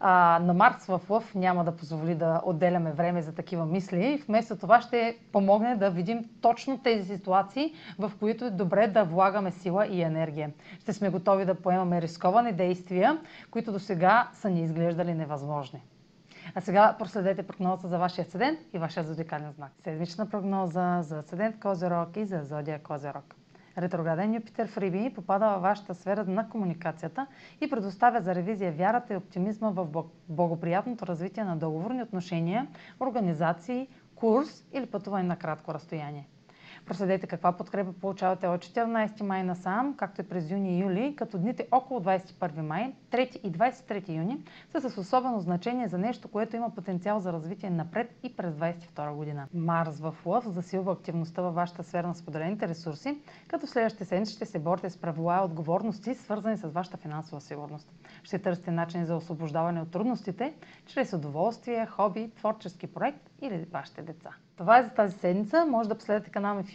А, на Марс в Лъв няма да позволи да отделяме време за такива мисли. Вместо това ще помогне да видим точно тези ситуации, в които е добре да влагаме сила и енергия. Ще сме готови да поемаме рисковани действия, които до сега са ни изглеждали невъзможни. А сега проследете прогноза за вашия асцендент и вашия зодиакален знак. Седмична прогноза за асцендент Козерог и за зодия Козерог. Ретрограден Юпитер в Риби попада във вашата сфера на комуникацията и предоставя за ревизия вярата и оптимизма в благоприятното развитие на договорни отношения, организации, курс или пътуване на кратко разстояние. Проследете каква подкрепа получавате от 14 май насам, както и през юни и юли, като дните около 21 май, 3 и 23 юни са с особено значение за нещо, което има потенциал за развитие напред и през 22 година. Марс в Лъв засилва активността във вашата сфера на споделените ресурси, като в следващите седмици ще се борите с правила и отговорности, свързани с вашата финансова сигурност. Ще търсите начини за освобождаване от трудностите, чрез удоволствие, хоби, творчески проект или вашите деца. Това е за тази седмица. Може да последвате канала ми в